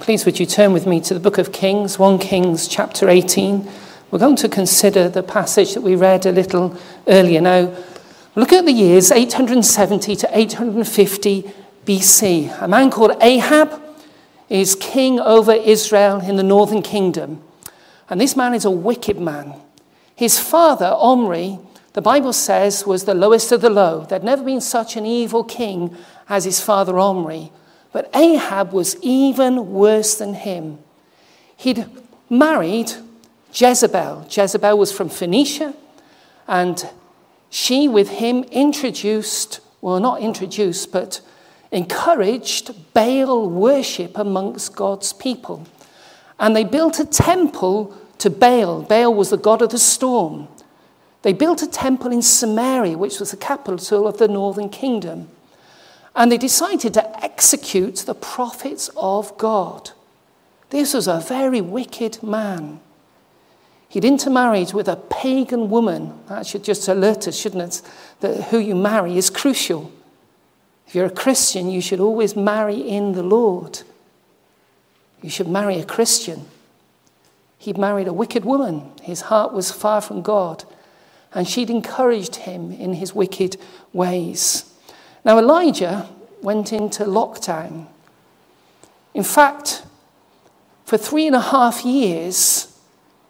Please, would you turn with me to the book of Kings, 1 Kings chapter 18. We're going to consider the passage that we read a little earlier. Now, look at the years 870 to 850 BC. A man called Ahab is king over Israel in the northern kingdom. And this man is a wicked man. His father, Omri, the Bible says, was the lowest of the low. There'd never been such an evil king as his father Omri. But Ahab was even worse than him. He'd married Jezebel. Jezebel was from Phoenicia, and she, with him, introduced, well, not introduced, but encouraged Baal worship amongst God's people. And they built a temple to Baal. Baal was the god of the storm. They built a temple in Samaria, which was the capital of the northern kingdom. And they decided to execute the prophets of God. This was a very wicked man. He'd intermarried with a pagan woman. That should just alert us, shouldn't it? That who you marry is crucial. If you're a Christian, you should always marry in the Lord. You should marry a Christian. He'd married a wicked woman. His heart was far from God. And she'd encouraged him in his wicked ways. Now, Elijah went into lockdown. In fact, for three and a half years,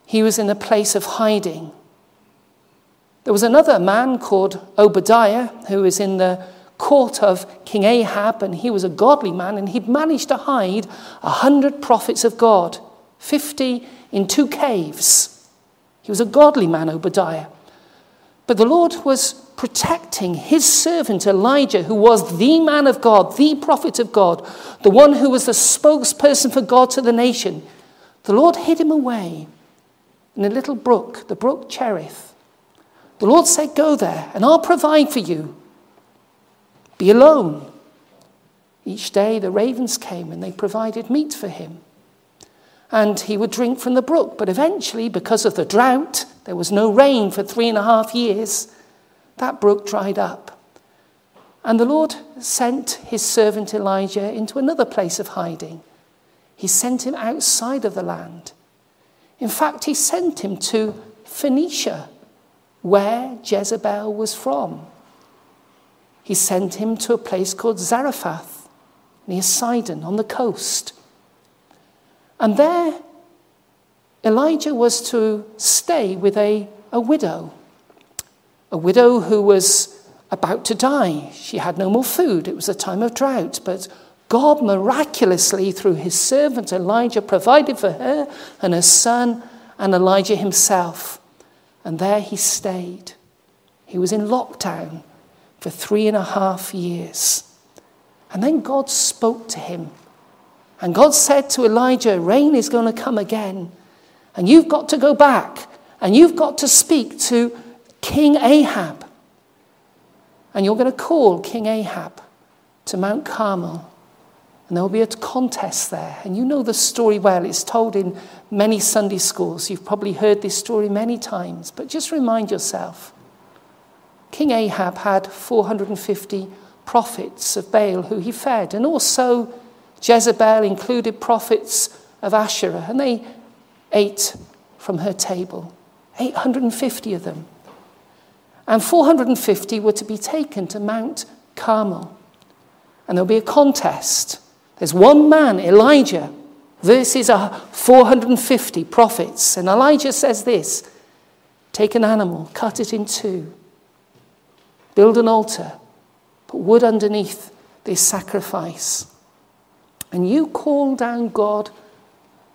he was in a place of hiding. There was another man called Obadiah who was in the court of King Ahab, and he was a godly man, and he'd managed to hide a hundred prophets of God, 50 in two caves. He was a godly man, Obadiah. But the Lord was protecting his servant Elijah, who was the man of God, the prophet of God, the one who was the spokesperson for God to the nation. The Lord hid him away in a little brook, the brook Cherith. The Lord said, Go there, and I'll provide for you. Be alone. Each day the ravens came and they provided meat for him. And he would drink from the brook. But eventually, because of the drought, there was no rain for three and a half years that brook dried up. And the Lord sent his servant Elijah into another place of hiding. He sent him outside of the land. In fact, he sent him to Phoenicia, where Jezebel was from. He sent him to a place called Zarephath, near Sidon, on the coast. And there, Elijah was to stay with a, a widow a widow who was about to die. She had no more food. It was a time of drought. But God miraculously, through his servant Elijah, provided for her and her son and Elijah himself. And there he stayed. He was in lockdown for three and a half years. And then God spoke to him. And God said to Elijah, Rain is going to come again. And you've got to go back. And you've got to speak to King Ahab. And you're going to call King Ahab to Mount Carmel. And there will be a contest there. And you know the story well. It's told in many Sunday schools. You've probably heard this story many times. But just remind yourself King Ahab had 450 prophets of Baal who he fed. And also, Jezebel included prophets of Asherah. And they ate from her table. 850 of them and 450 were to be taken to Mount Carmel. And there'll be a contest. There's one man, Elijah, versus 450 prophets. And Elijah says this Take an animal, cut it in two, build an altar, put wood underneath this sacrifice. And you call down God,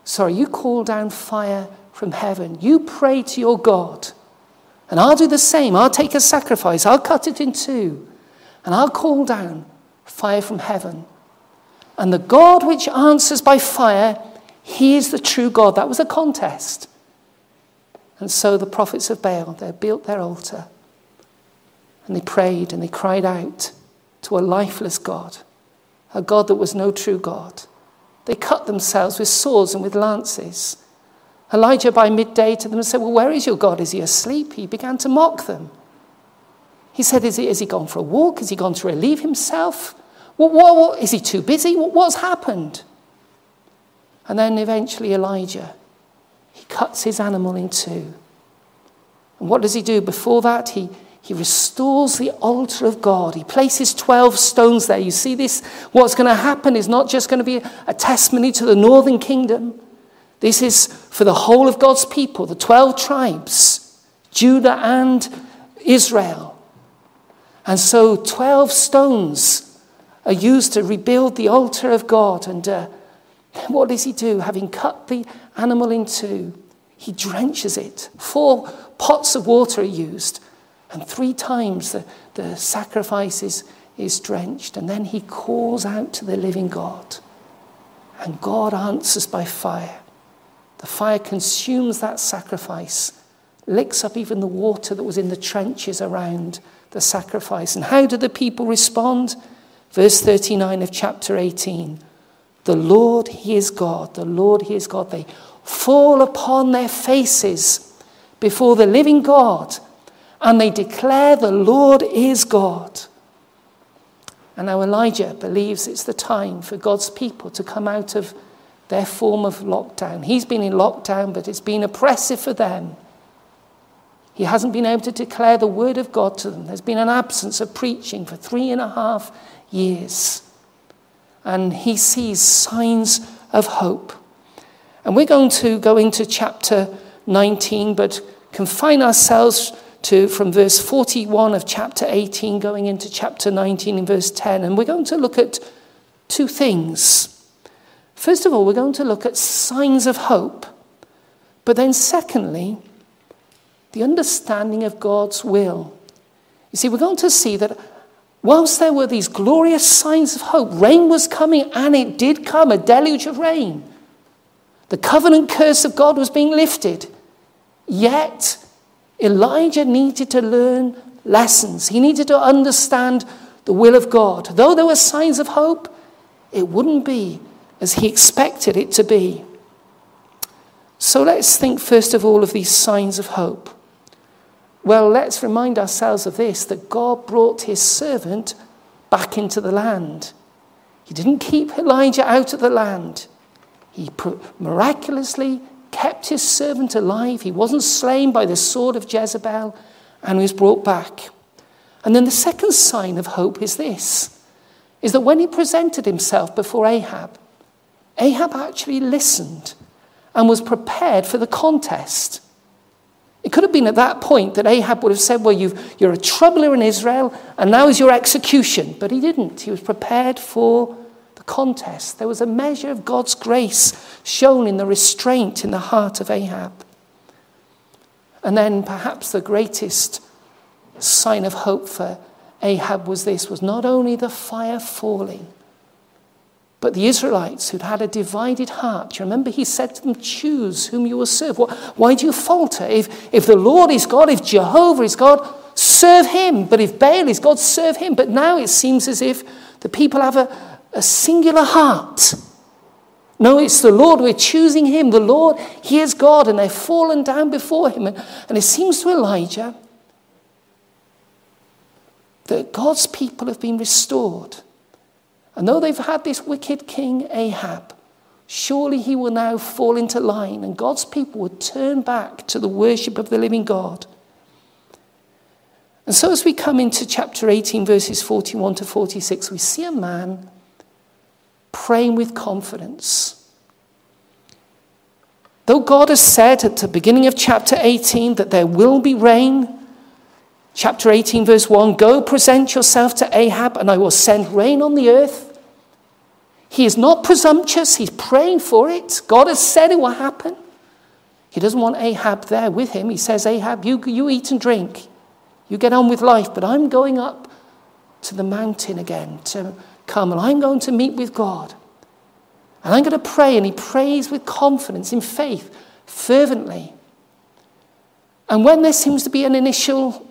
sorry, you call down fire from heaven. You pray to your God and I'll do the same. I'll take a sacrifice, I'll cut it in two, and I'll call down fire from heaven. And the God which answers by fire, he is the true God. That was a contest. And so the prophets of Baal, they built their altar. And they prayed and they cried out to a lifeless God, a God that was no true God. They cut themselves with swords and with lances. Elijah, by midday, to them and said, Well, where is your God? Is he asleep? He began to mock them. He said, Is he, is he gone for a walk? Is he gone to relieve himself? What, what, what, is he too busy? What, what's happened? And then eventually Elijah, he cuts his animal in two. And what does he do? Before that, he, he restores the altar of God. He places 12 stones there. You see this? What's going to happen is not just going to be a testimony to the northern kingdom. This is for the whole of God's people, the 12 tribes, Judah and Israel. And so 12 stones are used to rebuild the altar of God. And uh, what does he do? Having cut the animal in two, he drenches it. Four pots of water are used, and three times the, the sacrifice is, is drenched. And then he calls out to the living God. And God answers by fire. The fire consumes that sacrifice, licks up even the water that was in the trenches around the sacrifice. And how do the people respond? Verse 39 of chapter 18 The Lord, He is God. The Lord, He is God. They fall upon their faces before the living God and they declare the Lord is God. And now Elijah believes it's the time for God's people to come out of their form of lockdown. He's been in lockdown, but it's been oppressive for them. He hasn't been able to declare the word of God to them. There's been an absence of preaching for three and a half years. And he sees signs of hope. And we're going to go into chapter 19, but confine ourselves to from verse 41 of chapter 18 going into chapter 19 in verse 10. And we're going to look at two things. First of all, we're going to look at signs of hope. But then, secondly, the understanding of God's will. You see, we're going to see that whilst there were these glorious signs of hope, rain was coming, and it did come a deluge of rain. The covenant curse of God was being lifted. Yet, Elijah needed to learn lessons. He needed to understand the will of God. Though there were signs of hope, it wouldn't be as he expected it to be. So let's think first of all of these signs of hope. Well, let's remind ourselves of this that God brought his servant back into the land. He didn't keep Elijah out of the land. He miraculously kept his servant alive. He wasn't slain by the sword of Jezebel and was brought back. And then the second sign of hope is this is that when he presented himself before Ahab, Ahab actually listened and was prepared for the contest. It could have been at that point that Ahab would have said, Well, you are a troubler in Israel, and now is your execution. But he didn't. He was prepared for the contest. There was a measure of God's grace shown in the restraint in the heart of Ahab. And then perhaps the greatest sign of hope for Ahab was this was not only the fire falling, but the Israelites who'd had a divided heart, you remember he said to them, Choose whom you will serve. Why do you falter? If, if the Lord is God, if Jehovah is God, serve him. But if Baal is God, serve him. But now it seems as if the people have a, a singular heart. No, it's the Lord. We're choosing him. The Lord, he is God. And they've fallen down before him. And, and it seems to Elijah that God's people have been restored. And though they've had this wicked king Ahab, surely he will now fall into line and God's people will turn back to the worship of the living God. And so, as we come into chapter 18, verses 41 to 46, we see a man praying with confidence. Though God has said at the beginning of chapter 18 that there will be rain, chapter 18, verse 1 Go present yourself to Ahab, and I will send rain on the earth. He is not presumptuous, he's praying for it. God has said it will happen. He doesn't want Ahab there with him. He says, Ahab, you, you eat and drink. You get on with life, but I'm going up to the mountain again, to Carmel. I'm going to meet with God. And I'm going to pray. And he prays with confidence, in faith, fervently. And when there seems to be an initial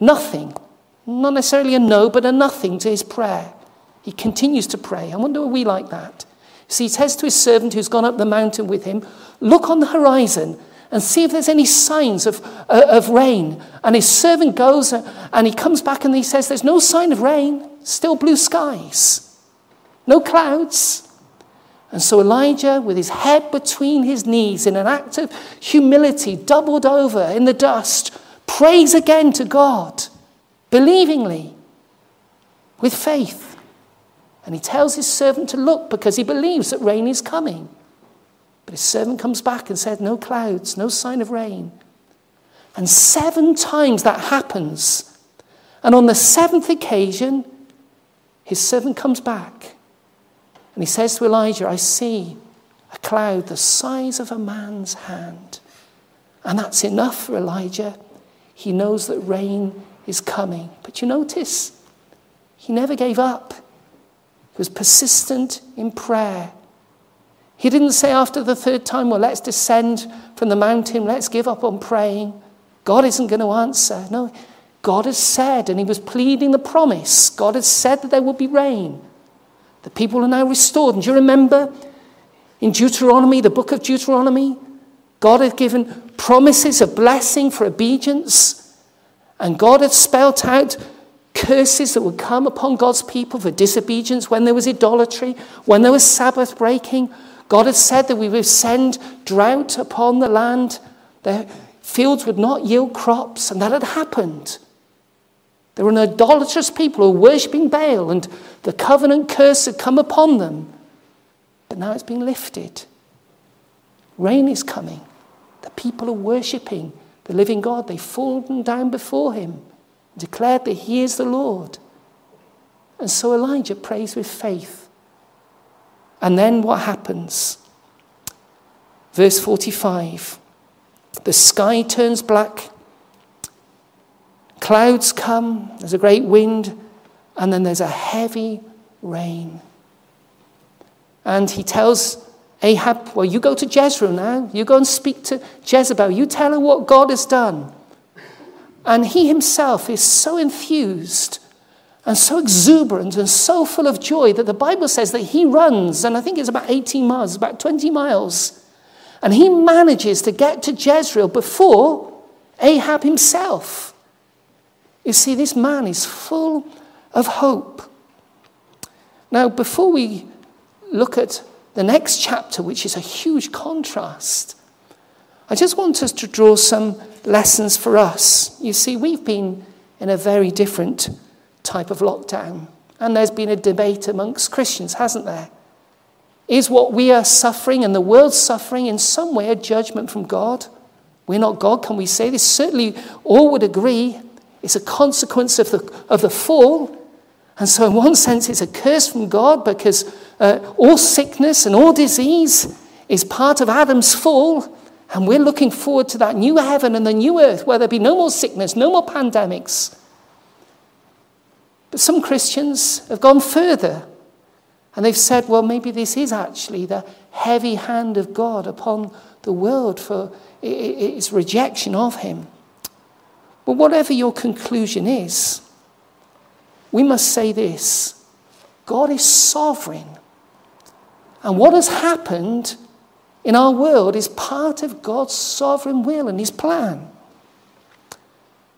nothing, not necessarily a no, but a nothing to his prayer, he continues to pray. I wonder are we like that? See, he says to his servant who's gone up the mountain with him, Look on the horizon and see if there's any signs of, uh, of rain. And his servant goes and he comes back and he says, There's no sign of rain, still blue skies, no clouds. And so Elijah, with his head between his knees in an act of humility, doubled over in the dust, prays again to God, believingly, with faith. And he tells his servant to look because he believes that rain is coming. But his servant comes back and said, No clouds, no sign of rain. And seven times that happens. And on the seventh occasion, his servant comes back and he says to Elijah, I see a cloud the size of a man's hand. And that's enough for Elijah. He knows that rain is coming. But you notice, he never gave up. He was persistent in prayer. He didn't say after the third time, well, let's descend from the mountain, let's give up on praying. God isn't going to answer. No, God has said, and he was pleading the promise. God has said that there will be rain. The people are now restored. And do you remember in Deuteronomy, the book of Deuteronomy, God had given promises of blessing for obedience, and God had spelt out curses that would come upon God's people for disobedience when there was idolatry, when there was Sabbath breaking. God had said that we would send drought upon the land, the fields would not yield crops, and that had happened. There were an idolatrous people who were worshipping Baal, and the covenant curse had come upon them. But now it's been lifted. Rain is coming. The people are worshipping the living God. They've fallen down before him, declared that he is the Lord. And so Elijah prays with faith. And then what happens? Verse 45 the sky turns black Clouds come, there's a great wind, and then there's a heavy rain. And he tells Ahab, Well, you go to Jezreel now. You go and speak to Jezebel. You tell her what God has done. And he himself is so enthused and so exuberant and so full of joy that the Bible says that he runs, and I think it's about 18 miles, about 20 miles. And he manages to get to Jezreel before Ahab himself. You see, this man is full of hope. Now, before we look at the next chapter, which is a huge contrast, I just want us to draw some lessons for us. You see, we've been in a very different type of lockdown, and there's been a debate amongst Christians, hasn't there? Is what we are suffering and the world's suffering in some way a judgment from God? We're not God, can we say this? Certainly, all would agree it's a consequence of the, of the fall. And so, in one sense, it's a curse from God because uh, all sickness and all disease is part of Adam's fall. And we're looking forward to that new heaven and the new earth where there'll be no more sickness, no more pandemics. But some Christians have gone further and they've said, well, maybe this is actually the heavy hand of God upon the world for its rejection of Him. But whatever your conclusion is, we must say this God is sovereign. And what has happened in our world is part of God's sovereign will and his plan.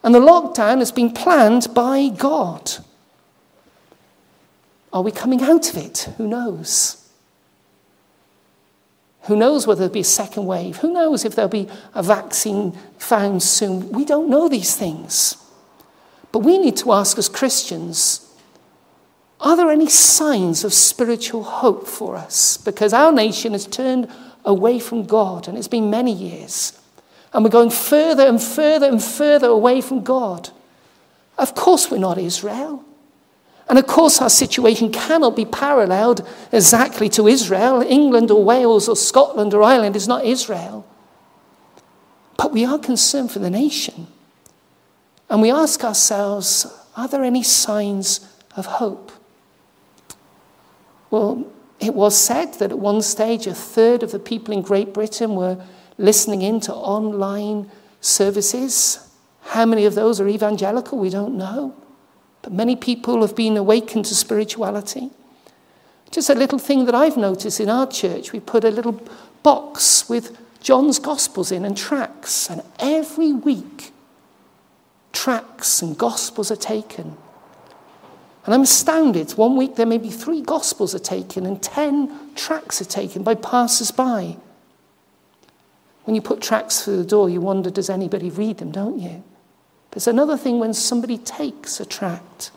And the lockdown has been planned by God. Are we coming out of it? Who knows? Who knows whether there'll be a second wave? Who knows if there'll be a vaccine found soon? We don't know these things. But we need to ask as Christians are there any signs of spiritual hope for us? Because our nation has turned away from God, and it's been many years. And we're going further and further and further away from God. Of course, we're not Israel. And of course, our situation cannot be paralleled exactly to Israel. England or Wales or Scotland or Ireland is not Israel. But we are concerned for the nation. And we ask ourselves are there any signs of hope? Well, it was said that at one stage a third of the people in Great Britain were listening in to online services. How many of those are evangelical? We don't know. But many people have been awakened to spirituality. Just a little thing that I've noticed in our church, we put a little box with John's Gospels in and tracts, and every week tracts and Gospels are taken. And I'm astounded. One week there may be three gospels are taken and ten tracts are taken by passers by. When you put tracts through the door, you wonder, does anybody read them, don't you? There's another thing when somebody takes a tract.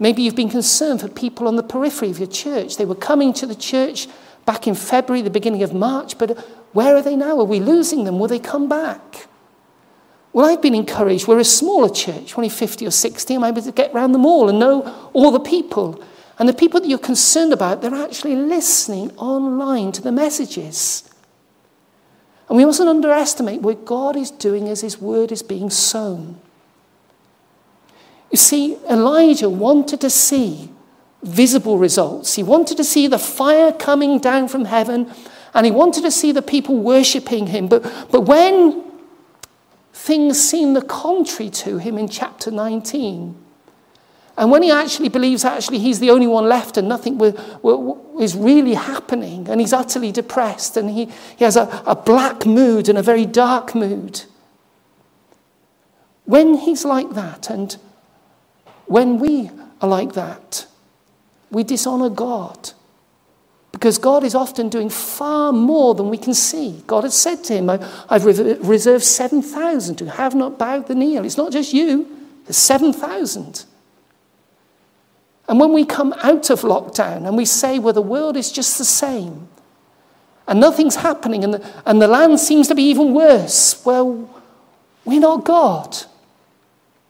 Maybe you've been concerned for people on the periphery of your church. They were coming to the church back in February, the beginning of March, but where are they now? Are we losing them? Will they come back? Well, I've been encouraged. We're a smaller church, only 50 or 60. I'm able to get around them all and know all the people. And the people that you're concerned about, they're actually listening online to the messages. And we mustn't underestimate what God is doing as His word is being sown. You see, Elijah wanted to see visible results. He wanted to see the fire coming down from heaven and he wanted to see the people worshipping him. But, but when things seem the contrary to him in chapter 19, and when he actually believes actually he's the only one left and nothing is really happening, and he's utterly depressed, and he, he has a, a black mood and a very dark mood. When he's like that, and when we are like that, we dishonor God. Because God is often doing far more than we can see. God has said to him, I've reserved 7,000 who have not bowed the knee. It's not just you, there's 7,000. And when we come out of lockdown and we say, well, the world is just the same and nothing's happening and the, and the land seems to be even worse, well, we're not God.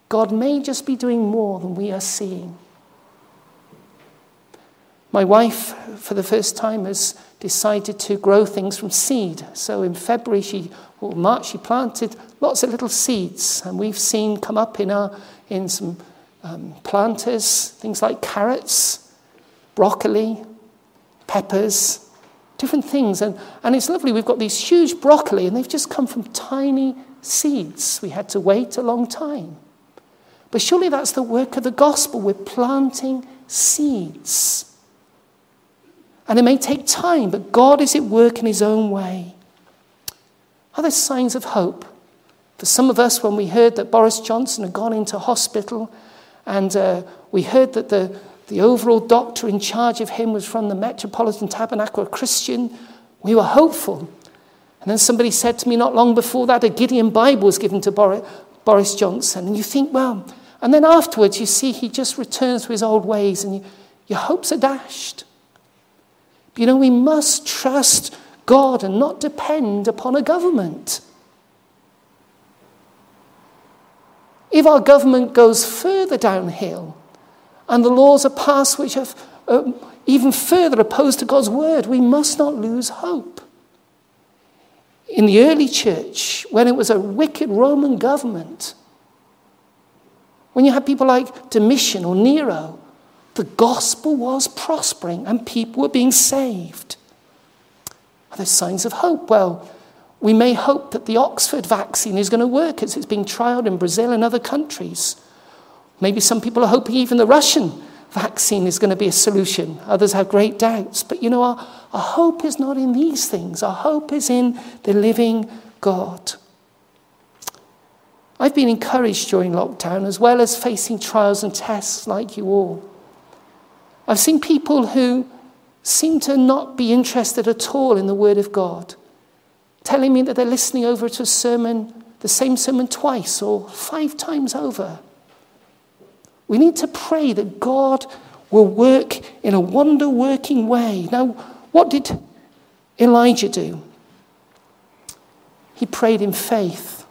God may just be doing more than we are seeing. My wife, for the first time, has decided to grow things from seed. So in February, she, or March, she planted lots of little seeds, and we've seen come up in, our, in some um, planters things like carrots, broccoli, peppers, different things. And, and it's lovely. We've got these huge broccoli, and they've just come from tiny seeds. We had to wait a long time. But surely that's the work of the gospel. We're planting seeds. And it may take time, but God is at work in His own way. Are there signs of hope? For some of us, when we heard that Boris Johnson had gone into hospital and uh, we heard that the, the overall doctor in charge of him was from the Metropolitan Tabernacle, Christian, we were hopeful. And then somebody said to me not long before that, a Gideon Bible was given to Boris Johnson. And you think, well, and then afterwards you see he just returns to his old ways and you, your hopes are dashed. You know, we must trust God and not depend upon a government. If our government goes further downhill and the laws are passed which are um, even further opposed to God's word, we must not lose hope. In the early church, when it was a wicked Roman government, when you had people like Domitian or Nero, the gospel was prospering and people were being saved. Are there signs of hope? Well, we may hope that the Oxford vaccine is going to work as it's being trialed in Brazil and other countries. Maybe some people are hoping even the Russian vaccine is going to be a solution. Others have great doubts. But you know, our, our hope is not in these things, our hope is in the living God. I've been encouraged during lockdown as well as facing trials and tests like you all. I've seen people who seem to not be interested at all in the Word of God, telling me that they're listening over to a sermon, the same sermon twice or five times over. We need to pray that God will work in a wonder working way. Now, what did Elijah do? He prayed in faith.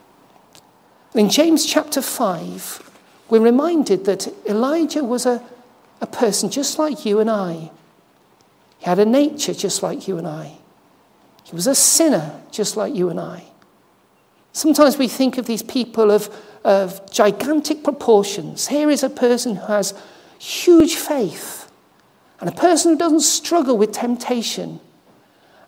In James chapter 5, we're reminded that Elijah was a a person just like you and I. He had a nature just like you and I. He was a sinner just like you and I. Sometimes we think of these people of, of gigantic proportions. Here is a person who has huge faith, and a person who doesn't struggle with temptation,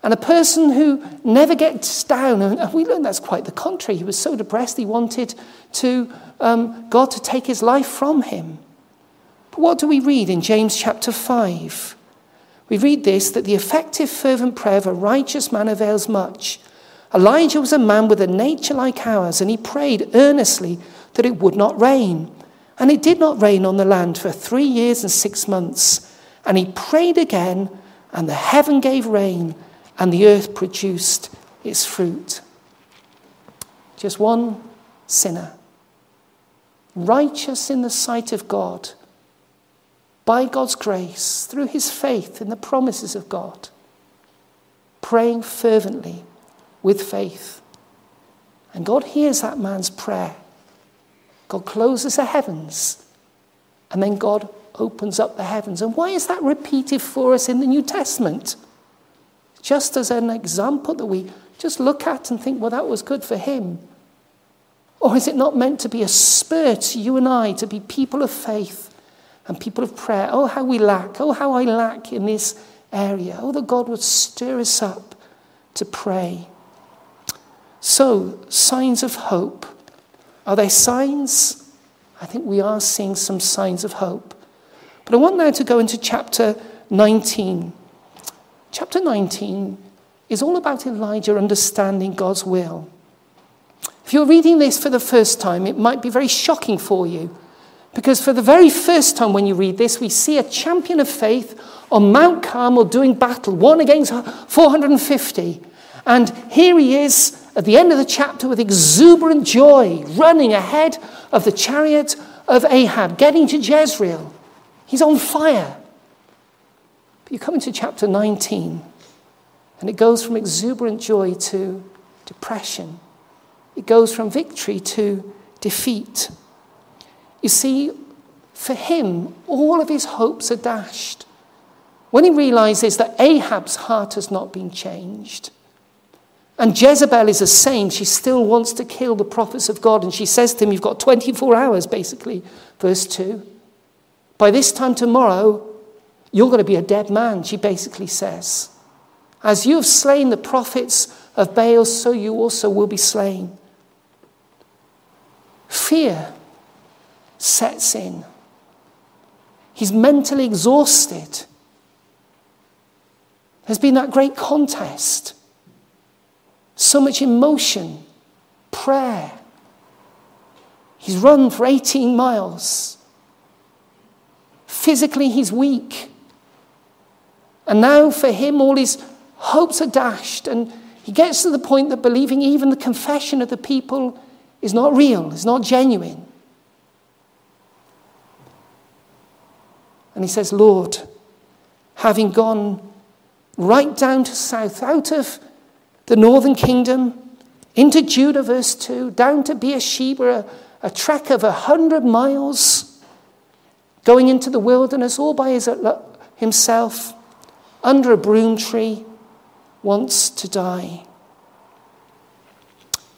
and a person who never gets down. And we learn that's quite the contrary. He was so depressed he wanted to, um, God to take his life from him. But what do we read in James chapter 5? We read this that the effective, fervent prayer of a righteous man avails much. Elijah was a man with a nature like ours, and he prayed earnestly that it would not rain. And it did not rain on the land for three years and six months. And he prayed again, and the heaven gave rain, and the earth produced its fruit. Just one sinner, righteous in the sight of God, by God's grace, through his faith in the promises of God, praying fervently with faith. And God hears that man's prayer. God closes the heavens, and then God opens up the heavens. And why is that repeated for us in the New Testament? Just as an example that we just look at and think, well, that was good for him. Or is it not meant to be a spur to you and I to be people of faith and people of prayer? Oh, how we lack. Oh, how I lack in this area. Oh, that God would stir us up to pray. So, signs of hope. Are there signs? I think we are seeing some signs of hope. But I want now to go into chapter 19. Chapter 19 is all about Elijah understanding God's will. If you're reading this for the first time, it might be very shocking for you. Because for the very first time when you read this, we see a champion of faith on Mount Carmel doing battle, one against 450. And here he is at the end of the chapter with exuberant joy, running ahead of the chariot of Ahab, getting to Jezreel. He's on fire. But you come into chapter 19, and it goes from exuberant joy to depression. It goes from victory to defeat. You see, for him, all of his hopes are dashed. When he realizes that Ahab's heart has not been changed, and Jezebel is a saint, she still wants to kill the prophets of God, and she says to him, You've got 24 hours, basically, verse 2. By this time tomorrow, you're going to be a dead man, she basically says. As you have slain the prophets of Baal, so you also will be slain. Fear sets in. He's mentally exhausted. There's been that great contest. So much emotion, prayer. He's run for 18 miles. Physically, he's weak. And now, for him, all his hopes are dashed. And he gets to the point that believing even the confession of the people is not real, is not genuine. And he says, Lord, having gone right down to south, out of the northern kingdom, into Judah, verse 2, down to Beersheba, a, a trek of a hundred miles, going into the wilderness all by his, uh, himself, under a broom tree, wants to die.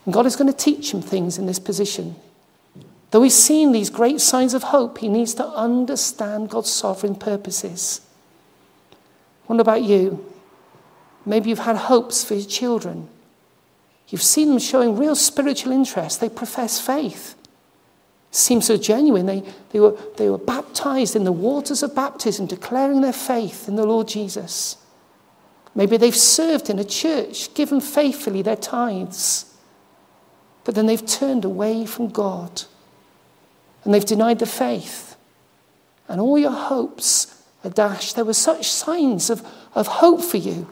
And God is going to teach him things in this position. Though he's seen these great signs of hope, he needs to understand God's sovereign purposes. What about you? Maybe you've had hopes for your children. You've seen them showing real spiritual interest. They profess faith. It seems so genuine. They, they, were, they were baptized in the waters of baptism, declaring their faith in the Lord Jesus. Maybe they've served in a church, given faithfully their tithes but then they've turned away from God and they've denied the faith. And all your hopes are dashed. There were such signs of, of hope for you.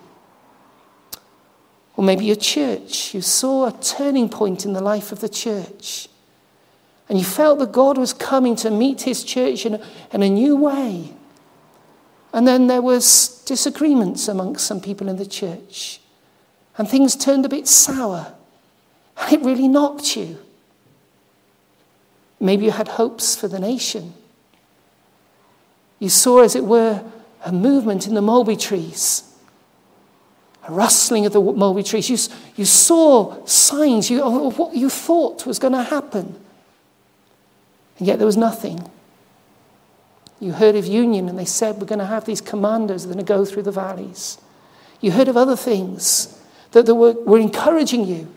Or maybe your church. You saw a turning point in the life of the church. And you felt that God was coming to meet his church in in a new way. And then there was disagreements amongst some people in the church. And things turned a bit sour. And It really knocked you. Maybe you had hopes for the nation. You saw, as it were, a movement in the mulberry trees, a rustling of the mulberry trees. You, you saw signs you, of what you thought was going to happen. And yet there was nothing. You heard of union, and they said, We're going to have these commanders that are going to go through the valleys. You heard of other things that, that were, were encouraging you.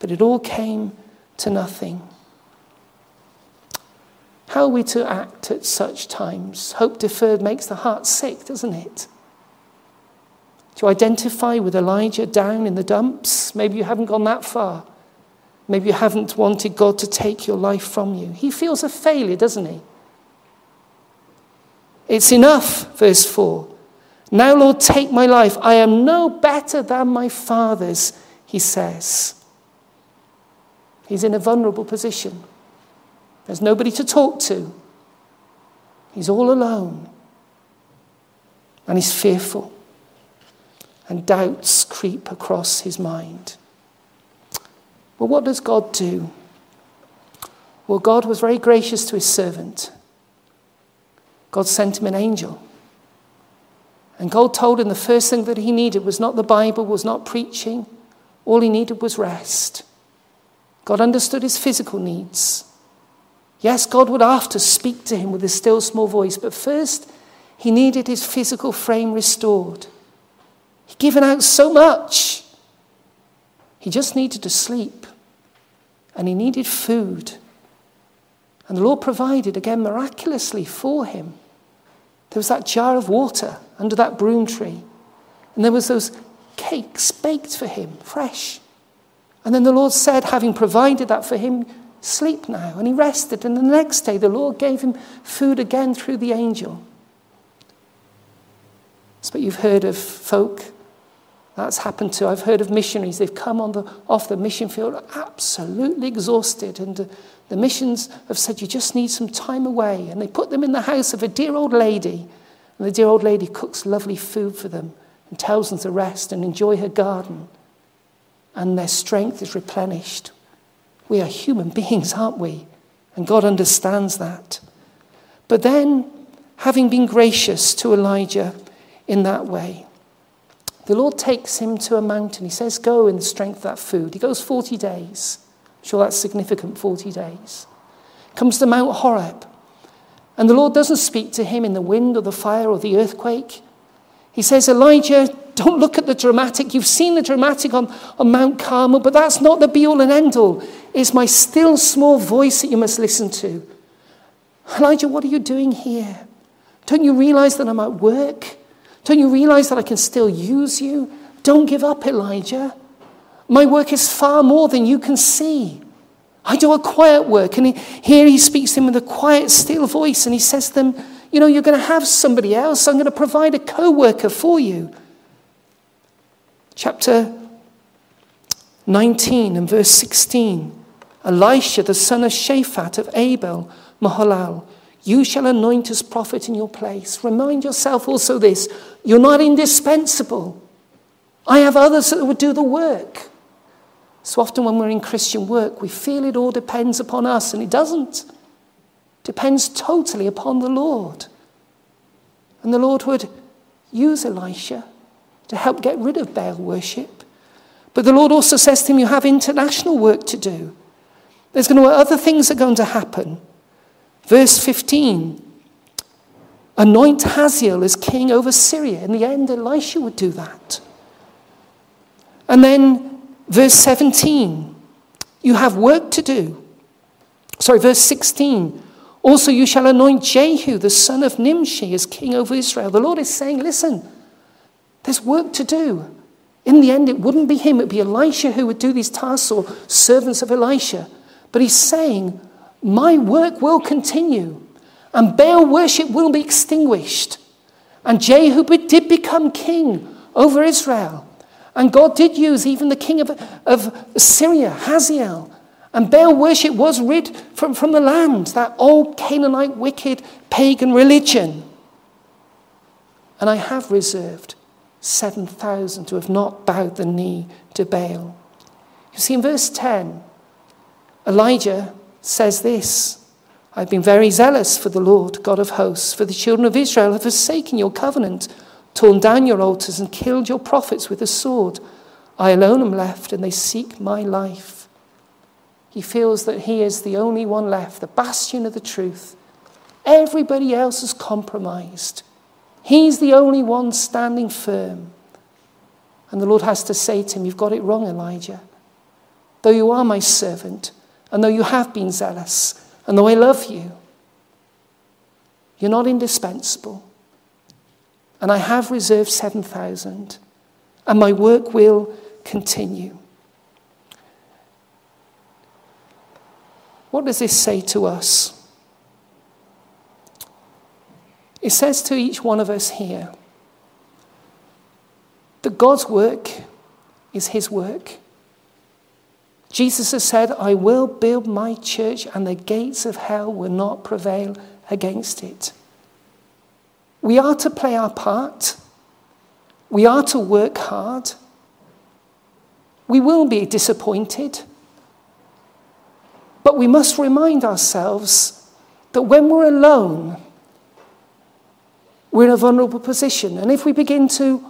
But it all came to nothing. How are we to act at such times? Hope deferred makes the heart sick, doesn't it? To identify with Elijah down in the dumps, maybe you haven't gone that far. Maybe you haven't wanted God to take your life from you. He feels a failure, doesn't he? It's enough, verse 4. Now, Lord, take my life. I am no better than my father's, he says. He's in a vulnerable position. There's nobody to talk to. He's all alone. And he's fearful. And doubts creep across his mind. Well, what does God do? Well, God was very gracious to his servant. God sent him an angel. And God told him the first thing that he needed was not the Bible, was not preaching. All he needed was rest. God understood his physical needs. Yes, God would after speak to him with a still small voice, but first he needed his physical frame restored. He'd given out so much. He just needed to sleep and he needed food. And the Lord provided again miraculously for him. There was that jar of water under that broom tree. And there was those cakes baked for him, fresh. And then the Lord said, having provided that for him, sleep now. And he rested. And the next day, the Lord gave him food again through the angel. That's what you've heard of folk that's happened to. I've heard of missionaries. They've come on the, off the mission field absolutely exhausted. And the missions have said, You just need some time away. And they put them in the house of a dear old lady. And the dear old lady cooks lovely food for them and tells them to rest and enjoy her garden. And their strength is replenished. We are human beings, aren't we? And God understands that. But then, having been gracious to Elijah in that way, the Lord takes him to a mountain. He says, Go in the strength of that food. He goes 40 days. I'm sure that's significant 40 days. Comes to Mount Horeb. And the Lord doesn't speak to him in the wind or the fire or the earthquake. He says, Elijah, don't look at the dramatic. You've seen the dramatic on, on Mount Carmel, but that's not the be all and end all. It's my still small voice that you must listen to. Elijah, what are you doing here? Don't you realize that I'm at work? Don't you realize that I can still use you? Don't give up, Elijah. My work is far more than you can see. I do a quiet work. And he, here he speaks to them with a quiet, still voice, and he says to them, You know, you're going to have somebody else. I'm going to provide a co worker for you. Chapter 19 and verse 16 Elisha, the son of Shaphat of Abel, Meholah, you shall anoint as prophet in your place. Remind yourself also this you're not indispensable. I have others that would do the work. So often when we're in Christian work, we feel it all depends upon us, and it doesn't. It depends totally upon the Lord. And the Lord would use Elisha to help get rid of Baal worship. But the Lord also says to him, You have international work to do. There's going to be other things that are going to happen. Verse 15 Anoint Hazael as king over Syria. In the end, Elisha would do that. And then, verse 17 You have work to do. Sorry, verse 16 Also, you shall anoint Jehu, the son of Nimshi, as king over Israel. The Lord is saying, Listen, there's work to do. In the end, it wouldn't be him, it would be Elisha who would do these tasks or servants of Elisha. But he's saying, my work will continue, and Baal worship will be extinguished. And Jehu did become king over Israel. And God did use even the king of, of Syria, Hazael. And Baal worship was rid from, from the land, that old Canaanite wicked pagan religion. And I have reserved 7,000 who have not bowed the knee to Baal. You see, in verse 10, Elijah says this I've been very zealous for the Lord, God of hosts, for the children of Israel have forsaken your covenant, torn down your altars, and killed your prophets with a sword. I alone am left, and they seek my life. He feels that he is the only one left, the bastion of the truth. Everybody else is compromised. He's the only one standing firm. And the Lord has to say to him, You've got it wrong, Elijah. Though you are my servant, and though you have been zealous, and though I love you, you're not indispensable. And I have reserved 7,000, and my work will continue. What does this say to us? It says to each one of us here that God's work is His work. Jesus has said, I will build my church, and the gates of hell will not prevail against it. We are to play our part. We are to work hard. We will be disappointed. But we must remind ourselves that when we're alone, we're in a vulnerable position. And if we begin to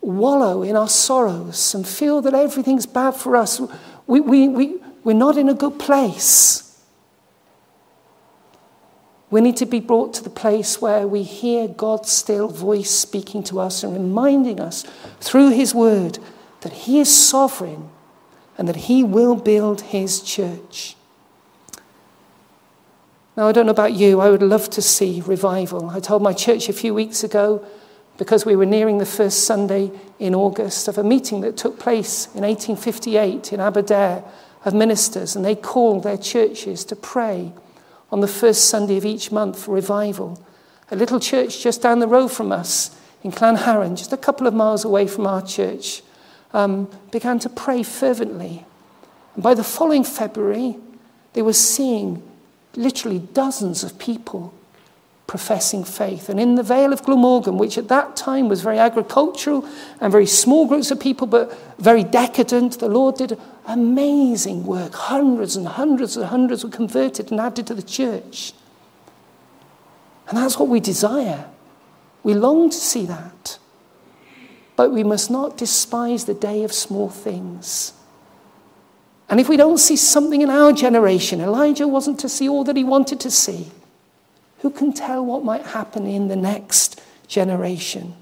wallow in our sorrows and feel that everything's bad for us, we, we, we, we're not in a good place. We need to be brought to the place where we hear God's still voice speaking to us and reminding us through His word that He is sovereign and that He will build His church. Now, I don't know about you, I would love to see revival. I told my church a few weeks ago, because we were nearing the first Sunday in August, of a meeting that took place in 1858 in Aberdare of ministers, and they called their churches to pray on the first Sunday of each month for revival. A little church just down the road from us in Llanharan, just a couple of miles away from our church, um, began to pray fervently. And by the following February, they were seeing literally dozens of people professing faith. And in the Vale of Glamorgan, which at that time was very agricultural and very small groups of people, but very decadent, the Lord did amazing work. Hundreds and hundreds and hundreds were converted and added to the church. And that's what we desire. We long to see that. But we must not despise the day of small things. And if we don't see something in our generation, Elijah wasn't to see all that he wanted to see. Who can tell what might happen in the next generation?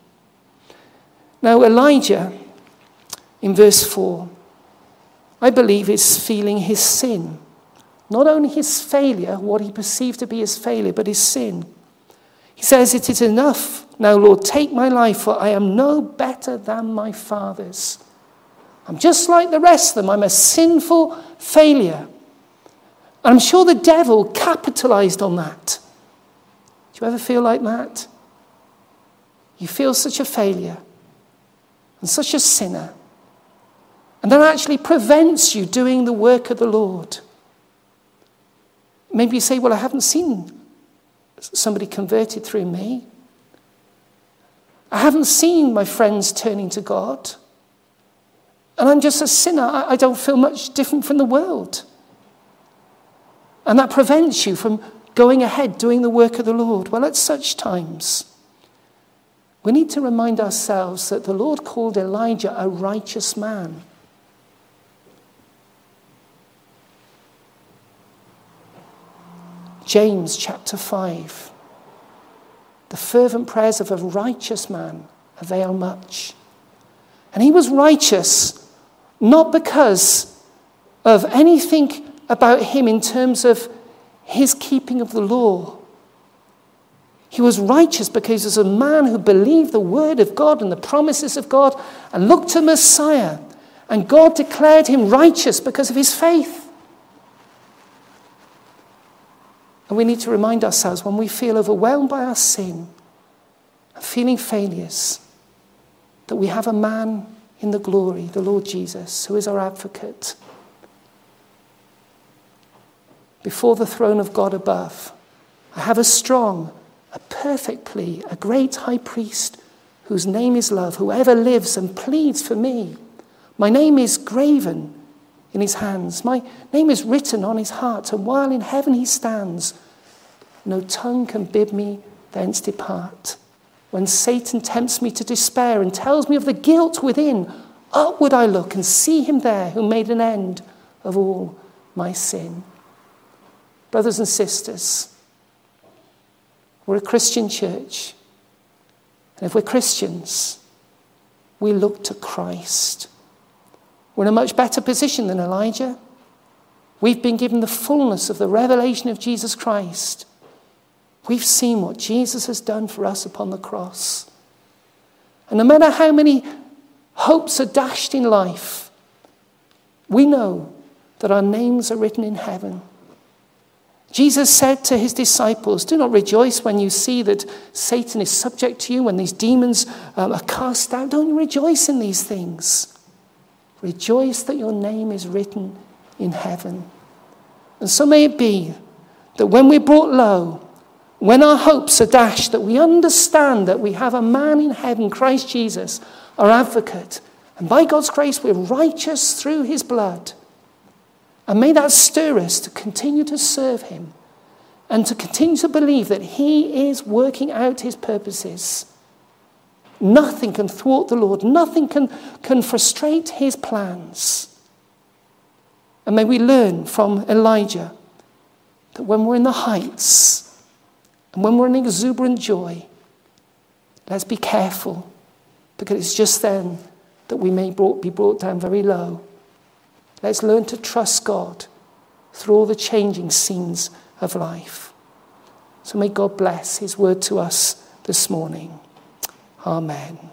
Now, Elijah, in verse 4, I believe is feeling his sin. Not only his failure, what he perceived to be his failure, but his sin. He says, It is enough. Now, Lord, take my life, for I am no better than my fathers. I'm just like the rest of them. I'm a sinful failure. And I'm sure the devil capitalized on that. Do you ever feel like that? You feel such a failure and such a sinner. And that actually prevents you doing the work of the Lord. Maybe you say, Well, I haven't seen somebody converted through me. I haven't seen my friends turning to God. And I'm just a sinner. I, don't feel much different from the world. And that prevents you from going ahead doing the work of the Lord. Well, at such times, we need to remind ourselves that the Lord called Elijah a righteous man. James chapter 5. The fervent prayers of a righteous man avail much. And he was righteous not because of anything about him in terms of his keeping of the law. He was righteous because he was a man who believed the word of God and the promises of God and looked to Messiah. And God declared him righteous because of his faith. And we need to remind ourselves when we feel overwhelmed by our sin and feeling failures that we have a man in the glory, the Lord Jesus, who is our advocate. Before the throne of God above, I have a strong, a perfect plea, a great high priest whose name is love, whoever lives and pleads for me. My name is graven in his hands, my name is written on his heart, and while in heaven he stands, no tongue can bid me thence depart. When Satan tempts me to despair and tells me of the guilt within, upward I look and see him there who made an end of all my sin. Brothers and sisters, we're a Christian church. And if we're Christians, we look to Christ. We're in a much better position than Elijah. We've been given the fullness of the revelation of Jesus Christ. We've seen what Jesus has done for us upon the cross. And no matter how many hopes are dashed in life, we know that our names are written in heaven. Jesus said to his disciples, Do not rejoice when you see that Satan is subject to you, when these demons um, are cast out. Don't rejoice in these things. Rejoice that your name is written in heaven. And so may it be that when we're brought low, when our hopes are dashed, that we understand that we have a man in heaven, Christ Jesus, our advocate. And by God's grace, we're righteous through his blood. And may that stir us to continue to serve him and to continue to believe that he is working out his purposes. Nothing can thwart the Lord, nothing can, can frustrate his plans. And may we learn from Elijah that when we're in the heights and when we're in exuberant joy, let's be careful because it's just then that we may be brought down very low. Let's learn to trust God through all the changing scenes of life. So may God bless his word to us this morning. Amen.